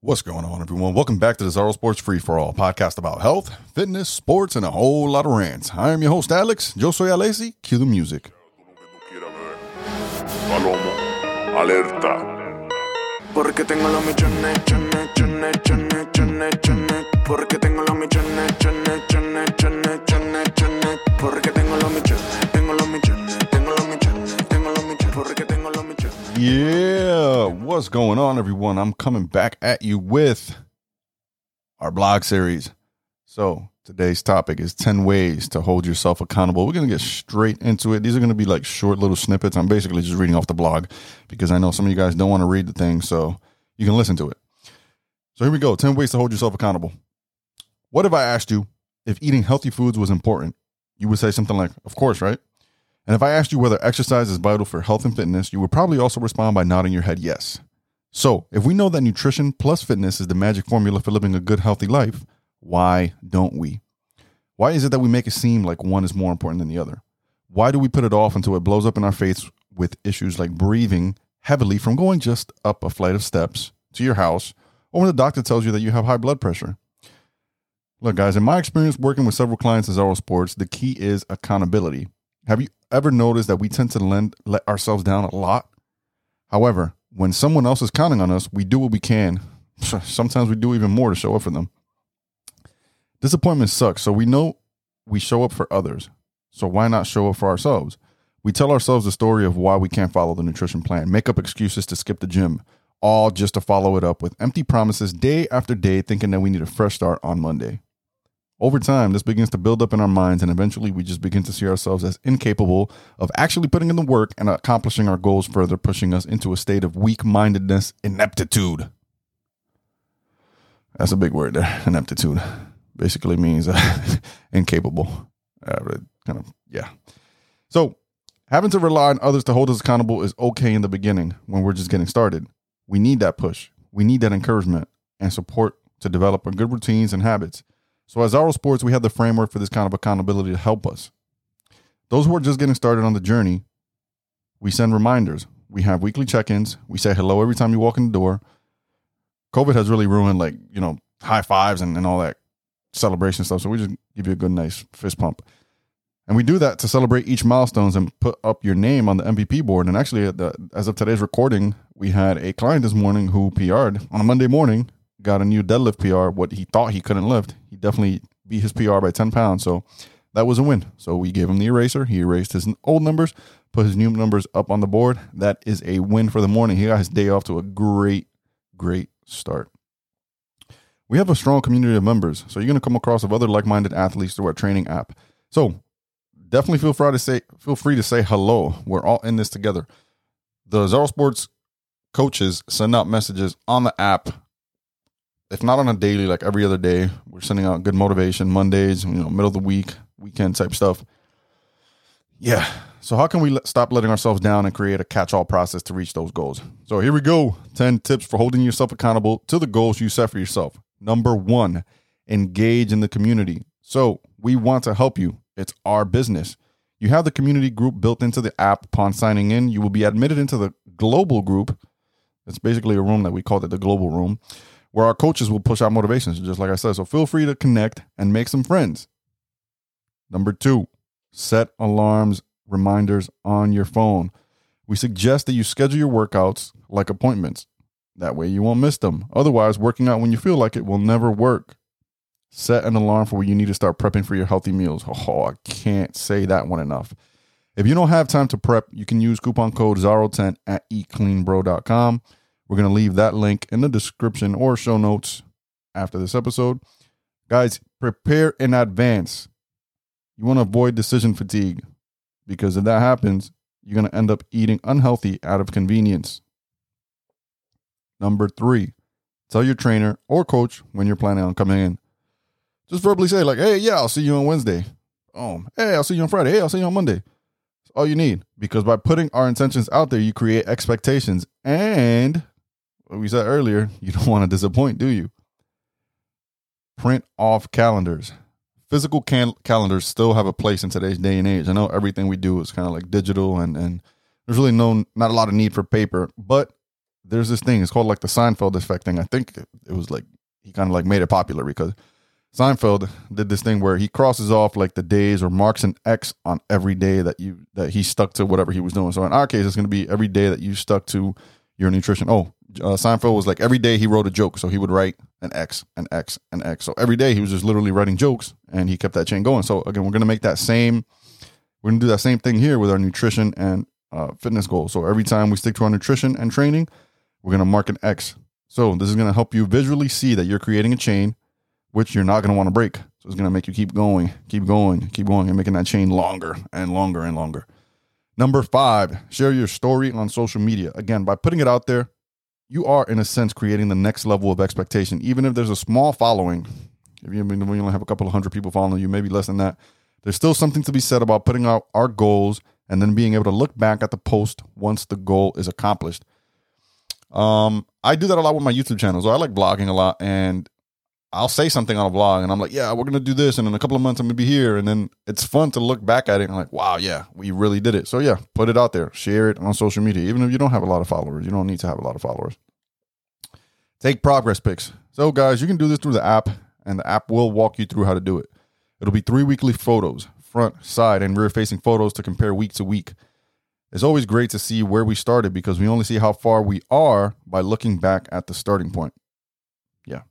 What's going on, everyone? Welcome back to the Zaro Sports Free for All podcast about health, fitness, sports, and a whole lot of rants. I am your host, Alex. Yo soy Alessi. Cue the music. Palomo, alerta. Porque tengo los millones, chones, chones, chones, chones, chones. Porque tengo los millones, chones, chones, chones, chones, chones. Porque tengo los millones, tengo los millones, tengo los millones, tengo los millones. Porque tengo los millones. Yeah, what's going on, everyone? I'm coming back at you with our blog series. So, today's topic is 10 ways to hold yourself accountable. We're going to get straight into it. These are going to be like short little snippets. I'm basically just reading off the blog because I know some of you guys don't want to read the thing, so you can listen to it. So, here we go 10 ways to hold yourself accountable. What if I asked you if eating healthy foods was important? You would say something like, Of course, right? And if I asked you whether exercise is vital for health and fitness, you would probably also respond by nodding your head yes. So, if we know that nutrition plus fitness is the magic formula for living a good, healthy life, why don't we? Why is it that we make it seem like one is more important than the other? Why do we put it off until it blows up in our face with issues like breathing heavily from going just up a flight of steps to your house, or when the doctor tells you that you have high blood pressure? Look, guys, in my experience working with several clients at Zaro Sports, the key is accountability. Have you ever noticed that we tend to lend, let ourselves down a lot? However, when someone else is counting on us, we do what we can. Sometimes we do even more to show up for them. Disappointment sucks, so we know we show up for others. So why not show up for ourselves? We tell ourselves the story of why we can't follow the nutrition plan, make up excuses to skip the gym, all just to follow it up with empty promises day after day, thinking that we need a fresh start on Monday. Over time, this begins to build up in our minds, and eventually we just begin to see ourselves as incapable of actually putting in the work and accomplishing our goals, further pushing us into a state of weak mindedness, ineptitude. That's a big word there, ineptitude. Basically means uh, incapable. Uh, kind of, yeah. So, having to rely on others to hold us accountable is okay in the beginning when we're just getting started. We need that push, we need that encouragement and support to develop our good routines and habits. So at Zaro Sports, we have the framework for this kind of accountability to help us. Those who are just getting started on the journey, we send reminders. We have weekly check-ins. We say hello every time you walk in the door. COVID has really ruined like, you know, high fives and, and all that celebration stuff. So we just give you a good nice fist pump. And we do that to celebrate each milestones and put up your name on the MVP board. And actually, the, as of today's recording, we had a client this morning who PR'd on a Monday morning got a new deadlift PR. What he thought he couldn't lift, he definitely beat his PR by 10 pounds. So that was a win. So we gave him the eraser. He erased his old numbers, put his new numbers up on the board. That is a win for the morning. He got his day off to a great, great start. We have a strong community of members, so you're going to come across of other like-minded athletes through our training app. So definitely feel free to say feel free to say hello. We're all in this together. The Zaro Sports coaches send out messages on the app if not on a daily, like every other day, we're sending out good motivation Mondays, you know, middle of the week, weekend type stuff. Yeah. So how can we let, stop letting ourselves down and create a catch-all process to reach those goals? So here we go. 10 tips for holding yourself accountable to the goals you set for yourself. Number 1, engage in the community. So, we want to help you. It's our business. You have the community group built into the app upon signing in. You will be admitted into the global group. It's basically a room that we called it the global room where our coaches will push out motivations, just like I said. So feel free to connect and make some friends. Number two, set alarms, reminders on your phone. We suggest that you schedule your workouts like appointments. That way you won't miss them. Otherwise, working out when you feel like it will never work. Set an alarm for when you need to start prepping for your healthy meals. Oh, I can't say that one enough. If you don't have time to prep, you can use coupon code ZARO10 at eatcleanbro.com. We're going to leave that link in the description or show notes after this episode. Guys, prepare in advance. You want to avoid decision fatigue because if that happens, you're going to end up eating unhealthy out of convenience. Number three, tell your trainer or coach when you're planning on coming in. Just verbally say, like, hey, yeah, I'll see you on Wednesday. Oh, hey, I'll see you on Friday. Hey, I'll see you on Monday. That's all you need. Because by putting our intentions out there, you create expectations and we said earlier, you don't want to disappoint, do you? Print off calendars. Physical cal- calendars still have a place in today's day and age. I know everything we do is kind of like digital and and there's really no not a lot of need for paper, but there's this thing. It's called like the Seinfeld effect thing. I think it, it was like he kind of like made it popular because Seinfeld did this thing where he crosses off like the days or marks an X on every day that you that he stuck to whatever he was doing. So in our case, it's going to be every day that you stuck to your nutrition. Oh, uh, Seinfeld was like every day he wrote a joke, so he would write an X, an X, an X. So every day he was just literally writing jokes, and he kept that chain going. So again, we're to make that same. We're to do that same thing here with our nutrition and uh, fitness goals. So every time we stick to our nutrition and training, we're to mark an X. So this is to help you visually see that you're creating a chain, which you're not to want to break. So it's to make you keep going, keep going, keep going, and making that chain longer and longer and longer. Number five, share your story on social media. Again, by putting it out there, you are in a sense creating the next level of expectation. Even if there's a small following, if you, only have a couple of hundred people following you, maybe less than that, there's still something to be said about putting out our goals and then being able to look back at the post once the goal is accomplished. Um, I do that a lot with my YouTube channel. So I like blogging a lot, and I'll say something on a vlog, and I'm like, "Yeah, we're gonna do this," and in a couple of months I'm gonna be here, and then it's fun to look back at it and like, "Wow, yeah, we really did it." So yeah, put it out there, share it on social media, even if you don't have a lot of followers. You don't need to have a lot of followers. Take progress pics. So guys, you can do this through the app, and the app will walk you through how to do it. It'll be three weekly photos, front, side, and rear facing photos to compare week to week. It's always great to see where we started because we only see how far we are by looking back at the starting point. Yeah.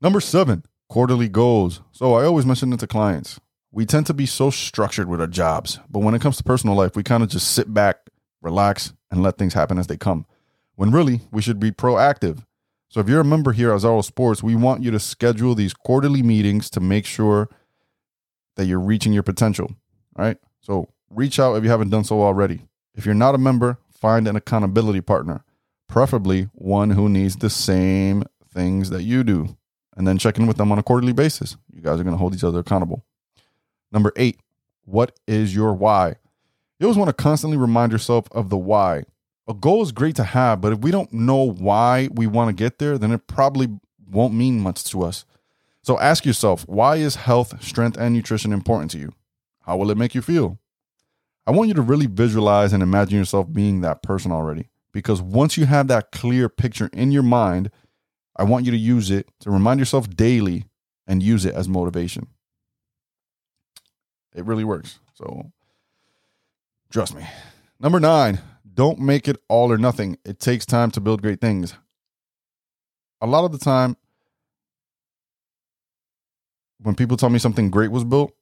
Number seven, quarterly goals. So I always mention it to clients. We tend to be so structured with our jobs, but when it comes to personal life, we kind of just sit back, relax, and let things happen as they come. When really, we should be proactive. So if you're a member here at Zaro Sports, we want you to schedule these quarterly meetings to make sure that you're reaching your potential. All right. So reach out if you haven't done so already. If you're not a member, find an accountability partner, preferably one who needs the same things that you do, and then check in with them on a quarterly basis. You guys are going to hold each other accountable. Number eight, what is your why? You always want to constantly remind yourself of the why. A goal is great to have, but if we don't know why we want to get there, then it probably won't mean much to us. So ask yourself, why is health, strength, and nutrition important to you? How will it make you feel? I want you to really visualize and imagine yourself being that person already. Because once you have that clear picture in your mind, I want you to use it to remind yourself daily and use it as motivation. It really works. So trust me. Number nine, don't make it all or nothing. It takes time to build great things. A lot of the time, when people tell me something great was built,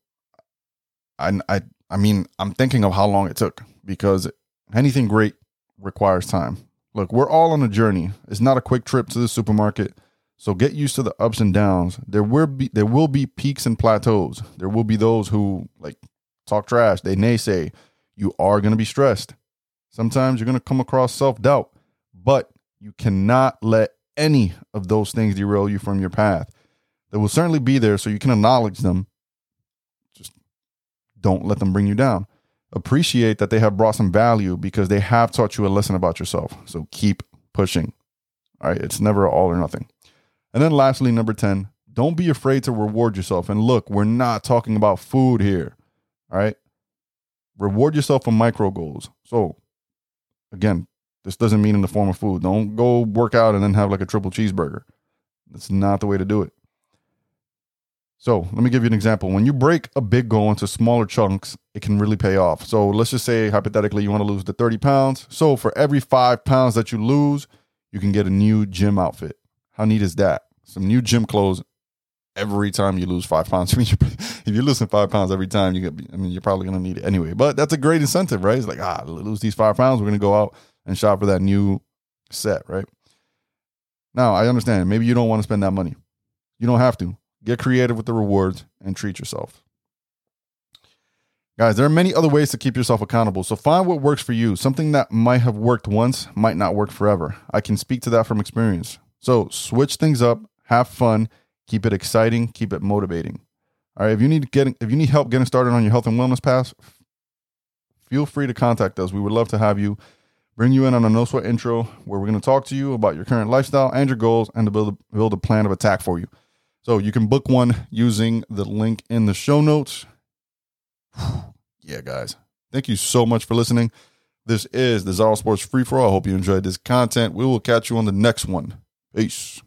I, I I mean, I'm thinking of how long it took because anything great requires time. Look, we're all on a journey. It's not a quick trip to the supermarket. So get used to the ups and downs. There will be there will be peaks and plateaus. There will be those who like talk trash. They naysay. You are going to be stressed. Sometimes you're going to come across self-doubt, but you cannot let any of those things derail you from your path. They will certainly be there so you can acknowledge them Just don't let them bring you down. Appreciate that they have brought some value because they have taught you a lesson about yourself. So keep pushing. All right. It's never all or nothing. And then lastly, number 10, don't be afraid to reward yourself. And look, we're not talking about food here. All right. Reward yourself for micro goals. So again, this doesn't mean in the form of food. Don't go work out and then have like a triple cheeseburger. That's not the way to do it. So let me give you an example. When you break a big goal into smaller chunks, it can really pay off. So let's just say, hypothetically, you want to lose the 30 pounds. So for every five pounds that you lose, you can get a new gym outfit. How neat is that? Some new gym clothes every time you lose five pounds. I mean, if you're losing five pounds every time, you get, I mean, you're probably going to need it anyway. But that's a great incentive, right? It's like, ah, lose these five pounds. We're going to go out and shop for that new set, right? Now, I understand. Maybe you don't want to spend that money. You don't have to. Get creative with the rewards and treat yourself. Guys, there are many other ways to keep yourself accountable. So find what works for you. Something that might have worked once might not work forever. I can speak to that from experience. So switch things up, have fun, keep it exciting, keep it motivating. All right, if you need getting if you need help getting started on your health and wellness path, feel free to contact us. We would love to have you bring you in on a no sweat intro where we're going to talk to you about your current lifestyle and your goals and to build a, build a plan of attack for you. So you can book one using the link in the show notes. yeah, guys. Thank you so much for listening. This is the Zaro Sports Free For All. I hope you enjoyed this content. We will catch you on the next one. Peace.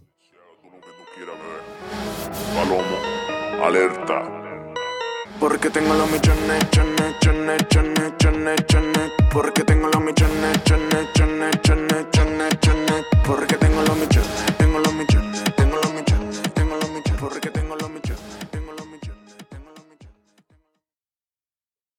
Porque tengo los millones, chones, chones, chones, chones, chones. Porque tengo los millones, chones, chones, chones, chones, chones. Porque tengo los millones, tengo los millones.